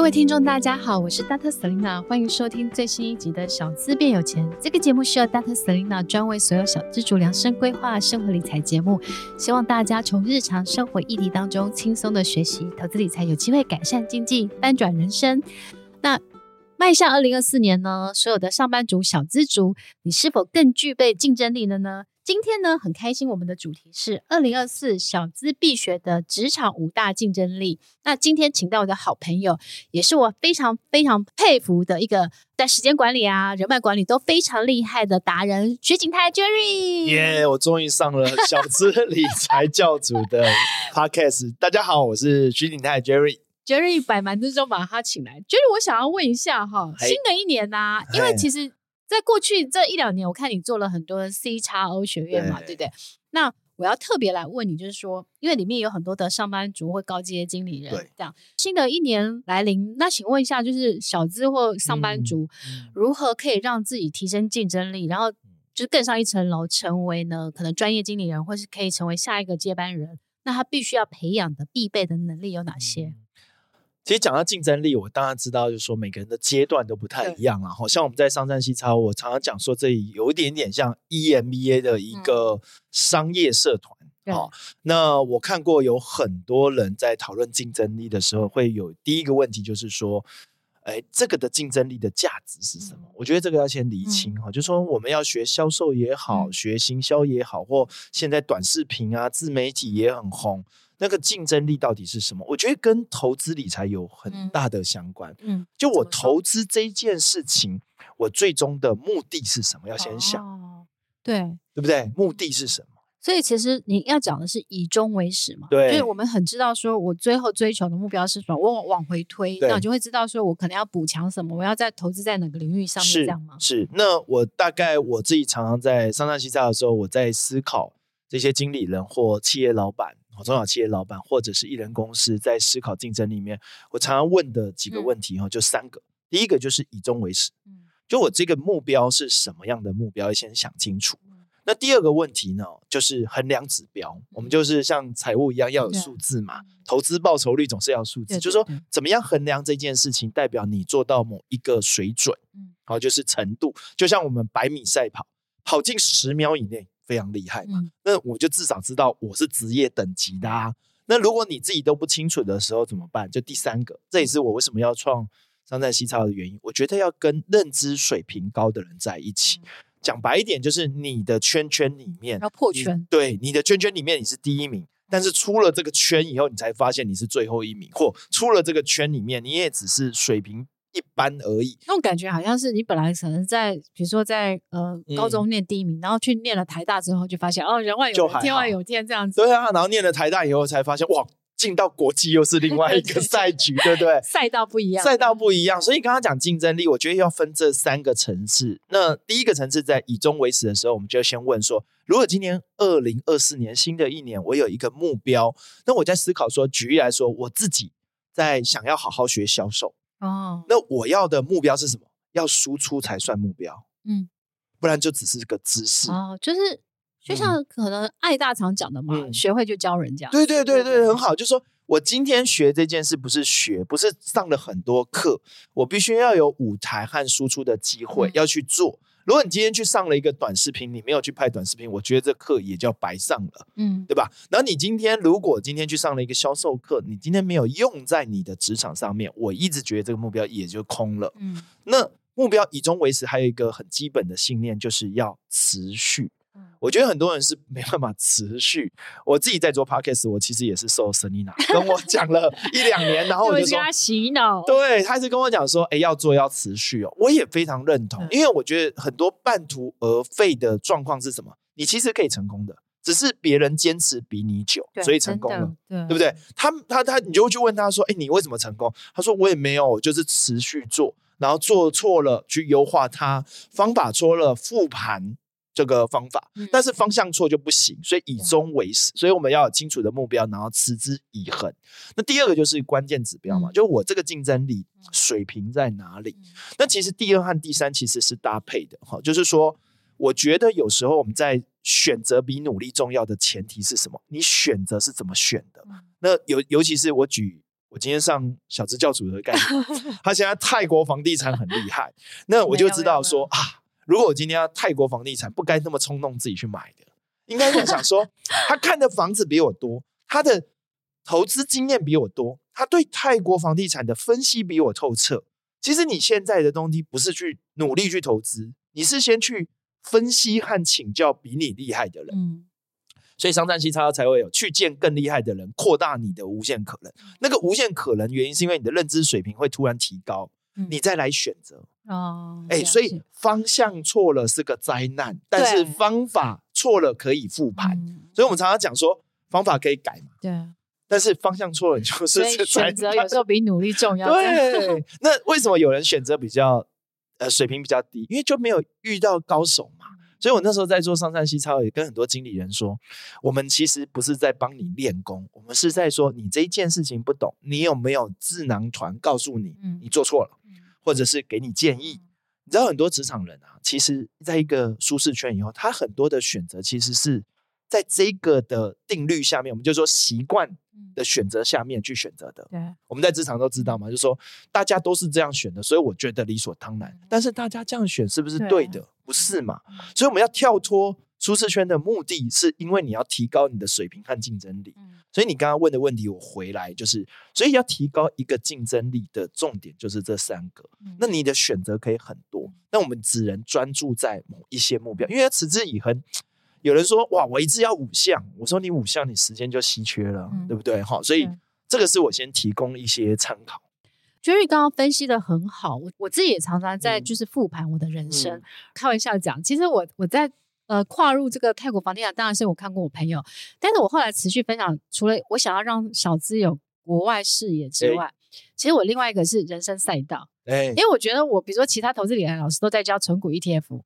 各位听众，大家好，我是 Dr. Selina，欢迎收听最新一集的《小资变有钱》。这个节目是由 Dr. Selina 专为所有小资族量身规划生活理财节目，希望大家从日常生活议题当中轻松的学习投资理财，有机会改善经济，翻转人生。那迈向二零二四年呢，所有的上班族、小资族，你是否更具备竞争力了呢？今天呢，很开心，我们的主题是二零二四小资必学的职场五大竞争力。那今天请到我的好朋友，也是我非常非常佩服的一个在时间管理啊、人脉管理都非常厉害的达人，徐景泰 Jerry。耶！Yeah, 我终于上了小资理财教主的 Podcast。大家好，我是徐景泰 Jerry。Jerry 百忙之中把他请来，Jerry，我想要问一下哈，新的一年呐、啊，因为其实。在过去这一两年，我看你做了很多的 CXO 学院嘛，对，对不对？那我要特别来问你，就是说，因为里面有很多的上班族或高阶经理人，对这样新的一年来临，那请问一下，就是小资或上班族、如何可以让自己提升竞争力，然后就是更上一层楼，成为呢可能专业经理人，或是可以成为下一个接班人？那他必须要培养的必备的能力有哪些？嗯其实讲到竞争力，我当然知道，就是说每个人的阶段都不太一样啊。好像我们在商战 CXO，我常常讲说，这里有一点点像 EMBA 的一个商业社团。好、嗯，那我看过有很多人在讨论竞争力的时候，会有第一个问题，就是说，哎，这个的竞争力的价值是什么？嗯、我觉得这个要先厘清哈，嗯、就是说我们要学销售也好，嗯、学行销也好，或现在短视频啊、自媒体也很红。那个竞争力到底是什么？我觉得跟投资理财有很大的相关。嗯，就我投资这件事情，我最终的目的是什么？要先想。哦，对，对不对？目的是什么？所以其实你要讲的是以终为始嘛。对，就是我们很知道说，我最后追求的目标是什么？我往回推，那我就会知道说我可能要补强什么，我要在投资在哪个领域上面这样吗？是，是。那我大概我自己常常在上上西下的时候，我在思考这些经理人或企业老板。中小企业老板或者是一人公司在思考竞争里面，我常常问的几个问题哈，就三个。第一个就是以终为始，就我这个目标是什么样的目标，要先想清楚。那第二个问题呢，就是衡量指标。我们就是像财务一样要有数字嘛，投资报酬率总是要数字，就是说怎么样衡量这件事情，代表你做到某一个水准，好，就是程度。就像我们百米赛跑，跑进十秒以内。非常厉害嘛，那我就至少知道我是职业等级的啊。那如果你自己都不清楚的时候怎么办？就第三个，这也是我为什么要创商战 CXO 的原因。我觉得要跟认知水平高的人在一起。讲白一点，就是你的圈圈里面要破圈。对，你的圈圈里面你是第一名，但是出了这个圈以后，你才发现你是最后一名，或出了这个圈里面，你也只是水平。一般而已，那种感觉好像是你本来可能在，比如说在呃高中念第一名，嗯、然后去念了台大之后，就发现哦，人外有人，天外有天这样子。对啊，然后念了台大以后，才发现哇，进到国际又是另外一个 赛局，对不对？赛道不一样，赛道不一样。所以刚刚讲竞争力，我觉得要分这三个层次。那第一个层次在以终为始的时候，我们就先问说，如果今年二零二四年新的一年，我有一个目标，那我在思考说，举例来说，我自己在想要好好学销售。哦，那我要的目标是什么？要输出才算目标，嗯，不然就只是个姿势哦。就是就像可能爱大常讲的嘛，嗯、学会就教人家。对对对对，很好。就是说我今天学这件事，不是学，不是上了很多课，我必须要有舞台和输出的机会，嗯、要去做。如果你今天去上了一个短视频，你没有去拍短视频，我觉得这课也叫白上了，嗯，对吧？然后你今天如果今天去上了一个销售课，你今天没有用在你的职场上面，我一直觉得这个目标也就空了，嗯。那目标以终为始，还有一个很基本的信念，就是要持续。我觉得很多人是没办法持续。我自己在做 podcast，我其实也是受 Selina 跟我讲了一两年，然后我就说他洗脑，对，他是跟我讲说，哎，要做要持续哦。我也非常认同，因为我觉得很多半途而废的状况是什么？你其实可以成功的，只是别人坚持比你久，所以成功了，对，对不对？他他他，你就会去问他说，哎，你为什么成功？他说我也没有，就是持续做，然后做错了去优化它，方法错了复盘。这个方法，但是方向错就不行，所以以终为始，所以我们要有清楚的目标，然后持之以恒。那第二个就是关键指标嘛，就我这个竞争力水平在哪里？那其实第二和第三其实是搭配的哈，就是说，我觉得有时候我们在选择比努力重要的前提是什么？你选择是怎么选的？那尤尤其是我举我今天上小资教主的概念，他现在泰国房地产很厉害，那我就知道说啊，如果我今天要泰国房地产，不该那么冲动自己去买的，应该是想说，他看的房子比我多，他的投资经验比我多，他对泰国房地产的分析比我透彻。其实你现在的东西不是去努力去投资，你是先去分析和请教比你厉害的人。嗯。所以商战西叉才会有去见更厉害的人，扩大你的无限可能。那个无限可能原因是因为你的认知水平会突然提高，嗯、你再来选择。哦，哎、欸，所以方向错了是个灾难，但是方法错了可以复盘。所以我们常常讲说方法可以改嘛。对。但是方向错了，你就 是选择有时候比努力重要。对。那为什么有人选择比较呃水平比较低？因为就没有遇到高手嘛。所以，我那时候在做上山西操，也跟很多经理人说，我们其实不是在帮你练功，我们是在说，你这一件事情不懂，你有没有智囊团告诉你，你做错了，或者是给你建议？你知道，很多职场人啊，其实在一个舒适圈以后，他很多的选择其实是在这个的定律下面，我们就说习惯的选择下面去选择的。对，我们在职场都知道嘛，就是说大家都是这样选的，所以我觉得理所当然。但是大家这样选是不是对的？不是嘛？所以我们要跳脱舒适圈的目的是因为你要提高你的水平和竞争力。所以你刚刚问的问题，我回来就是，所以要提高一个竞争力的重点就是这三个。那你的选择可以很多，那我们只能专注在某一些目标，因为持之以恒。有人说哇，我一次要五项，我说你五项，你时间就稀缺了，嗯、对不对？好，所以这个是我先提供一些参考。Jerry 刚刚分析的很好，我我自己也常常在就是复盘我的人生。嗯、开玩笑讲，其实我我在呃跨入这个泰国房地产，当然是我看过我朋友，但是我后来持续分享，除了我想要让小资有国外视野之外，欸、其实我另外一个是人生赛道。欸、因为我觉得我比如说其他投资理财老师都在教存股 ETF。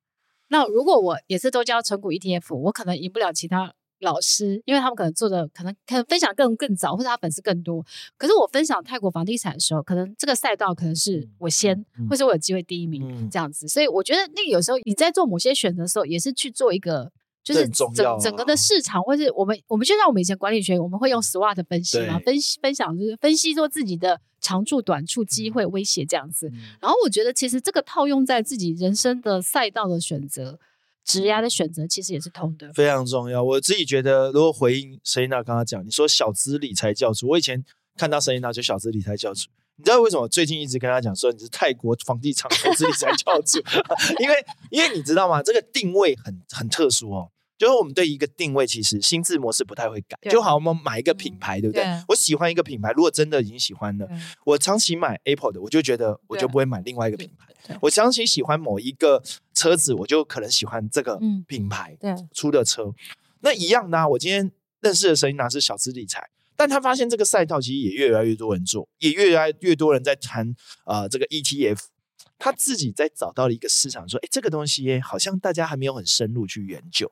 那如果我也是都教纯股 ETF，我可能赢不了其他老师，因为他们可能做的可能可能分享更更早，或者他粉丝更多。可是我分享泰国房地产的时候，可能这个赛道可能是我先，嗯、或者我有机会第一名、嗯、这样子。所以我觉得那个有时候你在做某些选择的时候，也是去做一个。就是整整个的市场，或是我们我们就像我们以前管理学，我们会用 SWOT 分析嘛，分析分享就是分析做自己的长处、短处、机会、威胁这样子。然后我觉得其实这个套用在自己人生的赛道的选择、职业的选择，其实也是通的，非常重要。我自己觉得，如果回应 Selina 刚刚讲，你说小资理财教主，我以前看到 Selina 就小资理财教主，你知道为什么最近一直跟他讲说你是泰国房地产投资理财教主？因为因为你知道吗？这个定位很很特殊哦。就是我们对一个定位，其实心智模式不太会改。就好，我们买一个品牌，对不对？我喜欢一个品牌，如果真的已经喜欢了，我长期买 Apple 的，我就觉得我就不会买另外一个品牌。我长期喜欢某一个车子，我就可能喜欢这个品牌出的车。那一样呢？我今天认识的 Selina 是小资理财，但他发现这个赛道其实也越来越多人做，也越来越多人在谈啊这个 ETF。他自己在找到了一个市场，说：“哎，这个东西好像大家还没有很深入去研究。”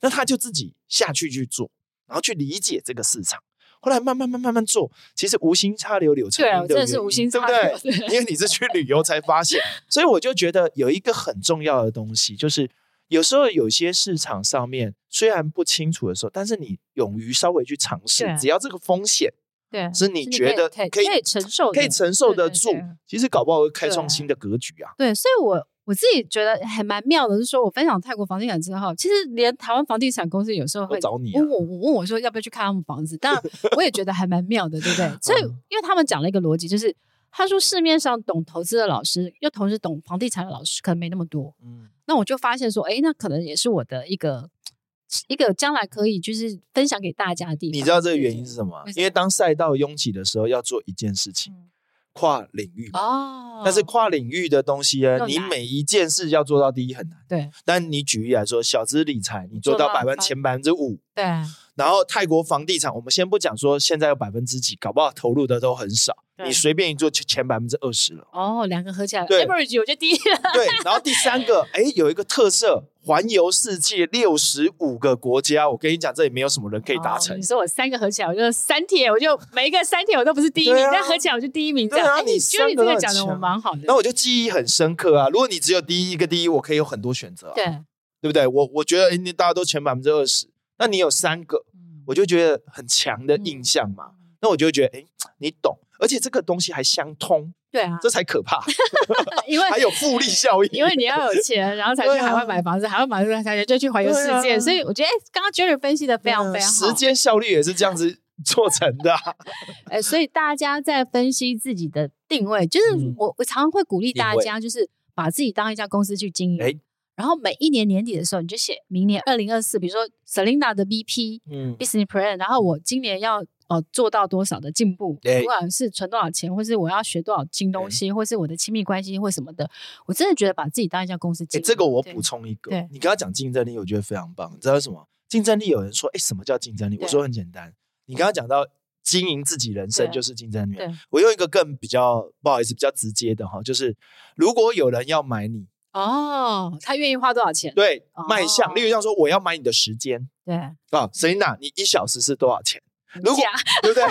那他就自己下去去做，然后去理解这个市场。后来慢慢慢慢慢做，其实无心插柳柳成荫的，真的是无心插柳，对不对？因为你是去旅游才发现，所以我就觉得有一个很重要的东西，就是有时候有些市场上面虽然不清楚的时候，但是你勇于稍微去尝试，只要这个风险对是你觉得可以可以承受可以承受得住，其实搞不好会开创新的格局啊。对，所以我。我自己觉得还蛮妙的，是说我分享泰国房地产之后，其实连台湾房地产公司有时候会找你问我，问我说要不要去看他们房子。当然，我也觉得还蛮妙的，对不对？所以，因为他们讲了一个逻辑，就是他说市面上懂投资的老师，又同时懂房地产的老师，可能没那么多。嗯，那我就发现说，哎，那可能也是我的一个一个将来可以就是分享给大家的地方。你知道这个原因是什么？因为当赛道拥挤的时候，要做一件事情。嗯跨领域哦，但是跨领域的东西呢，你每一件事要做到第一很难。对，但你举例来说，小资理财，你做到百分前百分之五。对。然后泰国房地产，我们先不讲说现在有百分之几，搞不好投入的都很少。你随便一做，前百分之二十了。哦，两个合起来，average 我觉得第一。对，然后第三个，哎，有一个特色，环游世界六十五个国家。我跟你讲，这里没有什么人可以达成。你说我三个合起来，我就三铁，我就每一个三铁我都不是第一名，但合起来我就第一名。这样啊，你觉得你这个讲的我蛮好的。那我就记忆很深刻啊。如果你只有第一一个第一，我可以有很多选择。对，对不对？我我觉得，哎，你大家都前百分之二十，那你有三个，我就觉得很强的印象嘛。那我就觉得，哎，你懂。而且这个东西还相通。对啊，这才可怕，因为还有复利效应。因为你要有钱，然后才去海外买房子，啊、海外买房子才就去环游世界。啊、所以我觉得，哎，刚刚 Jerry 分析的非常非常好。时间效率也是这样子 做成的、啊。哎，所以大家在分析自己的定位，就是我、嗯、我常常会鼓励大家，就是把自己当一家公司去经营。哎，然后每一年年底的时候，你就写明年二零二四，比如说 Selina 的 VP，嗯，Business Plan，然后我今年要。哦，做到多少的进步？不管是存多少钱，或是我要学多少新东西，或是我的亲密关系或什么的，我真的觉得把自己当一家公司经营。这个我补充一个，你刚刚讲竞争力，我觉得非常棒。你知道什么？竞争力有人说，哎，什么叫竞争力？我说很简单，你刚刚讲到经营自己人生就是竞争力。我用一个更比较不好意思，比较直接的哈，就是如果有人要买你，哦，他愿意花多少钱？对，卖相，例如像说我要买你的时间，对啊，Selina，你一小时是多少钱？如果 对不对？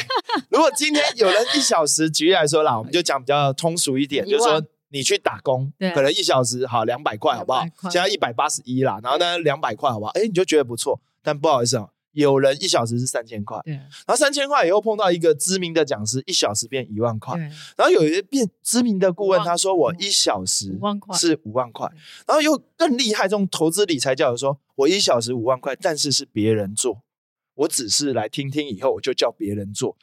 如果今天有人一小时，举例来说啦，我们就讲比较通俗一点，就是说你去打工，可能一小时好两百块，好不好？现在一百八十一啦，然后呢两百块，好不好？哎，你就觉得不错。但不好意思啊，有人一小时是三千块，然后三千块以后碰到一个知名的讲师，一小时变一万块，然后有一个变知名的顾问，他说我一小时是五万块，然后又更厉害，这种投资理财教育说，我一小时五万块，但是是别人做。我只是来听听，以后我就叫别人做，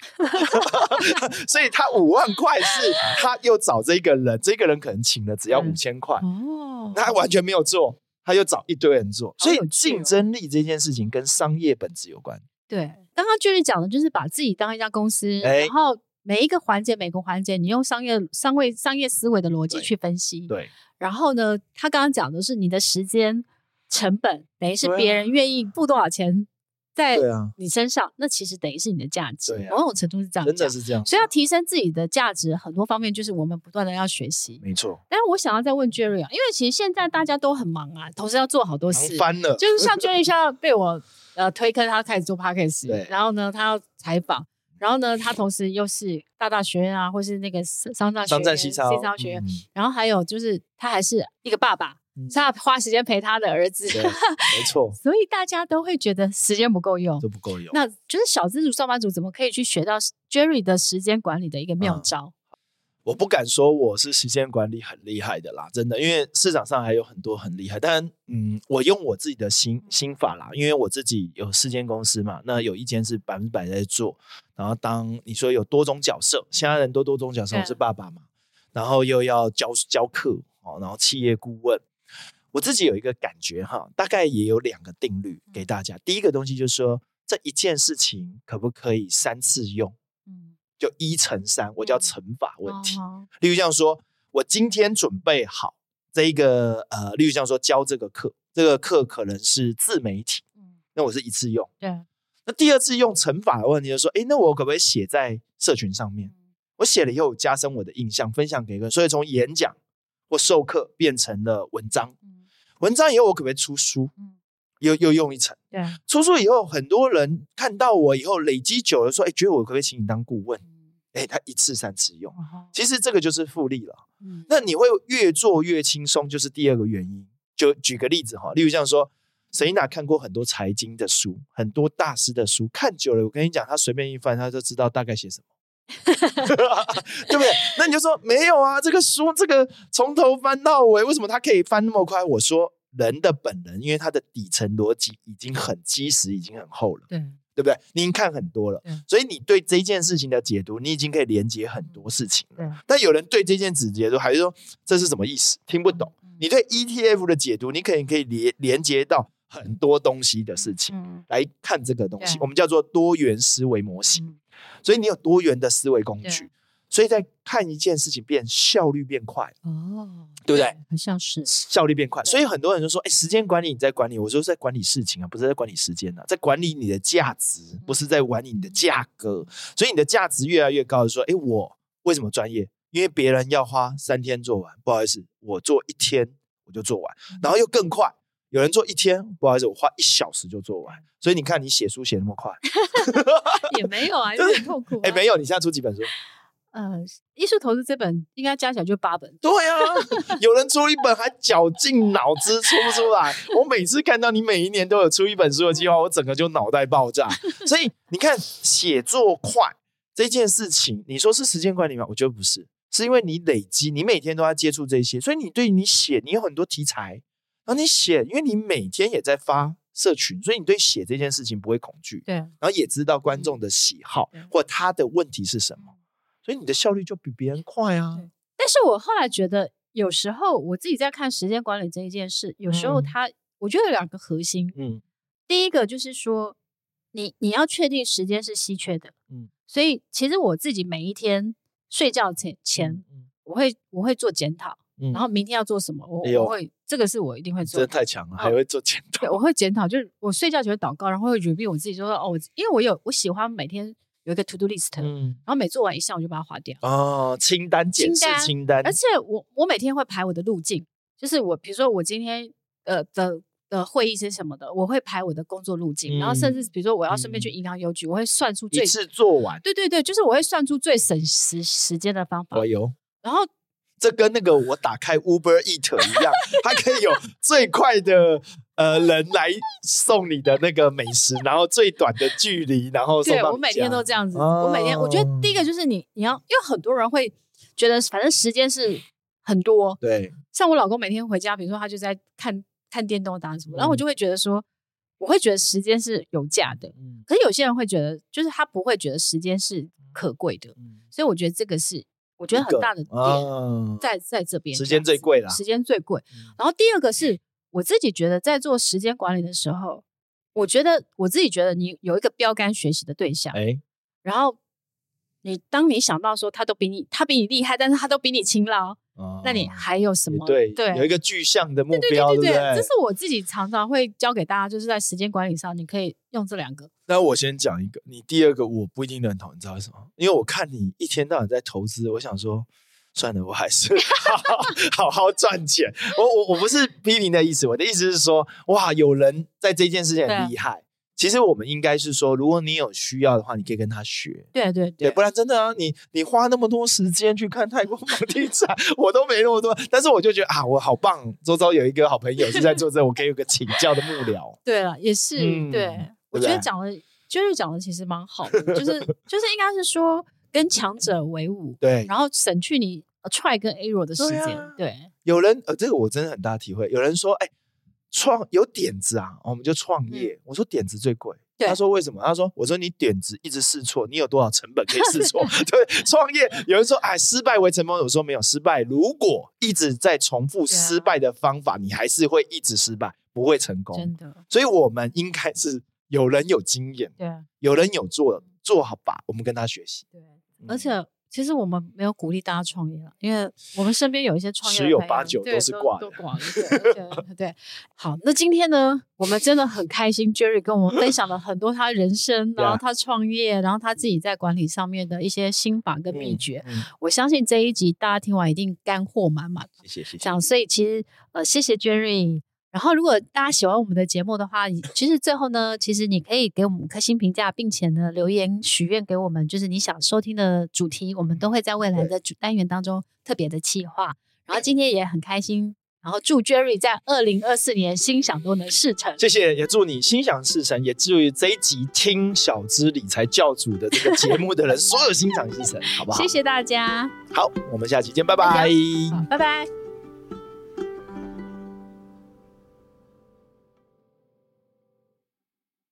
所以他五万块是 他又找这个人，这个人可能请了只要五千块，哦，他完全没有做，他又找一堆人做，所以竞争力这件事情跟商业本质有关。对，刚刚就是讲的，就是把自己当一家公司，然后每一个环节，每个环节，你用商业、商业、商业思维的逻辑去分析。对，然后呢，他刚刚讲的是你的时间成本，等于是别人愿意付多少钱。在你身上，啊、那其实等于是你的价值，某种程度是这样，真的是这样。所以要提升自己的价值，很多方面就是我们不断的要学习。没错。但是我想要再问 Jerry 啊，因为其实现在大家都很忙啊，同时要做好多事，翻了。就是像 Jerry 现在被我呃推坑，他开始做 Podcast，对。然后呢，他要采访，然后呢，他同时又是大大学院啊，或是那个商战商战西超西超学院，嗯、然后还有就是他还是一个爸爸。他花时间陪他的儿子，没错，所以大家都会觉得时间不够用，都不够用。那就是小资族、上班族怎么可以去学到 Jerry 的时间管理的一个妙招？嗯，我不敢说我是时间管理很厉害的啦，真的，因为市场上还有很多很厉害。但嗯，我用我自己的心心法啦，因为我自己有四间公司嘛，那有一间是百分之百在做，然后当你说有多种角色，现在人都多种角色，我是爸爸嘛，然后又要教教课哦，然后企业顾问。我自己有一个感觉哈，大概也有两个定律给大家。第一个东西就是说，这一件事情可不可以三次用？嗯，就一乘三，我叫乘法问题。例如像说，我今天准备好这一个呃，例如像说教这个课，这个课可能是自媒体，那我是一次用。对。那第二次用乘法的问题就是说，哎，那我可不可以写在社群上面？我写了以后加深我的印象，分享给一个人，所以从演讲或授课变成了文章。文章以后我可不可以出书？嗯，又又用一层。对，出书以后很多人看到我以后累积久了，说：“哎，觉得我可不可以请你当顾问？”哎，他一次三次用，其实这个就是复利了。嗯，那你会越做越轻松，就是第二个原因。就举个例子哈，例如像说，Selina 看过很多财经的书，很多大师的书，看久了，我跟你讲，他随便一翻，他就知道大概写什么。对不对？那你就说没有啊，这个书这个从头翻到尾，为什么它可以翻那么快？我说人的本能，因为它的底层逻辑已经很基石，已经很厚了，对对不对？你已经看很多了，所以你对这件事情的解读，你已经可以连接很多事情了。但有人对这件事解读，还是说这是什么意思？听不懂。嗯、你对 ETF 的解读，你可以可以连连接到很多东西的事情、嗯、来看这个东西，我们叫做多元思维模型。嗯所以你有多元的思维工具，所以在看一件事情变效率变快哦，对不对？很像是效率变快。所以很多人就说：“哎，时间管理你在管理，我说在管理事情啊，不是在管理时间啊，在管理你的价值，不是在管理你的价格。嗯、所以你的价值越来越高，就说：哎，我为什么专业？因为别人要花三天做完，不好意思，我做一天我就做完，然后又更快。”有人做一天，不好意思，我花一小时就做完。所以你看，你写书写那么快 也没有啊，有点痛苦、啊。哎、欸，没有，你现在出几本书？呃，艺术投资这本应该加起来就八本。对啊，有人出一本还绞尽脑汁出不出来。我每次看到你每一年都有出一本书的计划，我整个就脑袋爆炸。所以你看，写作快，这件事情，你说是时间管理吗？我觉得不是，是因为你累积，你每天都要接触这些，所以你对你写，你有很多题材，然后你写，因为你每天也在发社群，所以你对写这件事情不会恐惧，对，然后也知道观众的喜好或他的问题是什么，所以你的效率就比别人快啊。但是我后来觉得，有时候我自己在看时间管理这一件事，有时候它，嗯、我觉得有两个核心，嗯，第一个就是说，你你要确定时间是稀缺的，嗯。所以，其实我自己每一天睡觉前前，我会我会做检讨，然后明天要做什么，我我会这个是我一定会做。真的太强了，还会做检讨。对，我会检讨，就是我睡觉前会祷告，然后会 review 我自己，就说哦，因为我有我喜欢每天有一个 to do list，嗯，然后每做完一项我就把它划掉。哦，清单检视清单，而且我我每天会排我的路径，就是我比如说我今天呃的。的会议是什么的？我会排我的工作路径，嗯、然后甚至比如说我要顺便去银行邮局，嗯、我会算出最一次做完。对对对，就是我会算出最省时时间的方法。我有。然后这跟那个我打开 Uber Eat 一样，它可以有最快的呃人来送你的那个美食，然后最短的距离，然后送到。对，我每天都这样子。哦、我每天我觉得第一个就是你你要，因为很多人会觉得反正时间是很多。对。像我老公每天回家，比如说他就在看。看电动打什么，然后我就会觉得说，我会觉得时间是有价的。嗯，可是有些人会觉得，就是他不会觉得时间是可贵的。嗯，所以我觉得这个是我觉得很大的点在在这边，时间最贵了，时间最贵。然后第二个是我自己觉得，在做时间管理的时候，我觉得我自己觉得你有一个标杆学习的对象，哎，然后你当你想到说他都比你他比你厉害，但是他都比你勤劳。哦，那你还有什么？对对，有一个具象的目标，对对对对，这是我自己常常会教给大家，就是在时间管理上，你可以用这两个。那我先讲一个，你第二个我不一定认同，你知道为什么？因为我看你一天到晚在投资，我想说，算了，我还是好 好好好赚钱。我我我不是批评的意思，我的意思是说，哇，有人在这件事情很厉害。其实我们应该是说，如果你有需要的话，你可以跟他学。对对对，对，不然真的啊，你你花那么多时间去看泰国房地产，我都没那么多。但是我就觉得啊，我好棒，周遭有一个好朋友是在做这，我可以有个请教的幕僚。对了，也是、嗯、对，我觉得讲的，就是讲的其实蛮好的，就是就是应该是说跟强者为伍，对，然后省去你 try 跟 error 的时间。对，啊、对，有人呃，这个我真的很大体会。有人说，哎。创有点子啊，我们就创业。嗯、我说点子最贵，他说为什么？他说我说你点子一直试错，你有多少成本可以试错？对，创业有人说哎，失败为成功。我说没有失败，如果一直在重复失败的方法，啊、你还是会一直失败，不会成功。真的，所以我们应该是有人有经验，对，有人有做做好吧，我们跟他学习。对，嗯、而且。其实我们没有鼓励大家创业了，因为我们身边有一些创业的，十有八九都是挂的。对对 对。好，那今天呢，我们真的很开心，Jerry 跟我们分享了很多他人生，然后他创业，然后他自己在管理上面的一些心法跟秘诀。嗯嗯、我相信这一集大家听完一定干货满满。谢谢谢谢。这样，所以其实呃，谢谢 Jerry。然后，如果大家喜欢我们的节目的话，其实最后呢，其实你可以给我们五颗星评价，并且呢留言许愿给我们，就是你想收听的主题，我们都会在未来的主单元当中特别的企划。然后今天也很开心，然后祝 Jerry 在二零二四年心想都能事成。谢谢，也祝你心想事成，也祝这一集听小资理财教主的这个节目的人 所有心想事成，好不好？谢谢大家。好，我们下期见，拜拜，拜拜。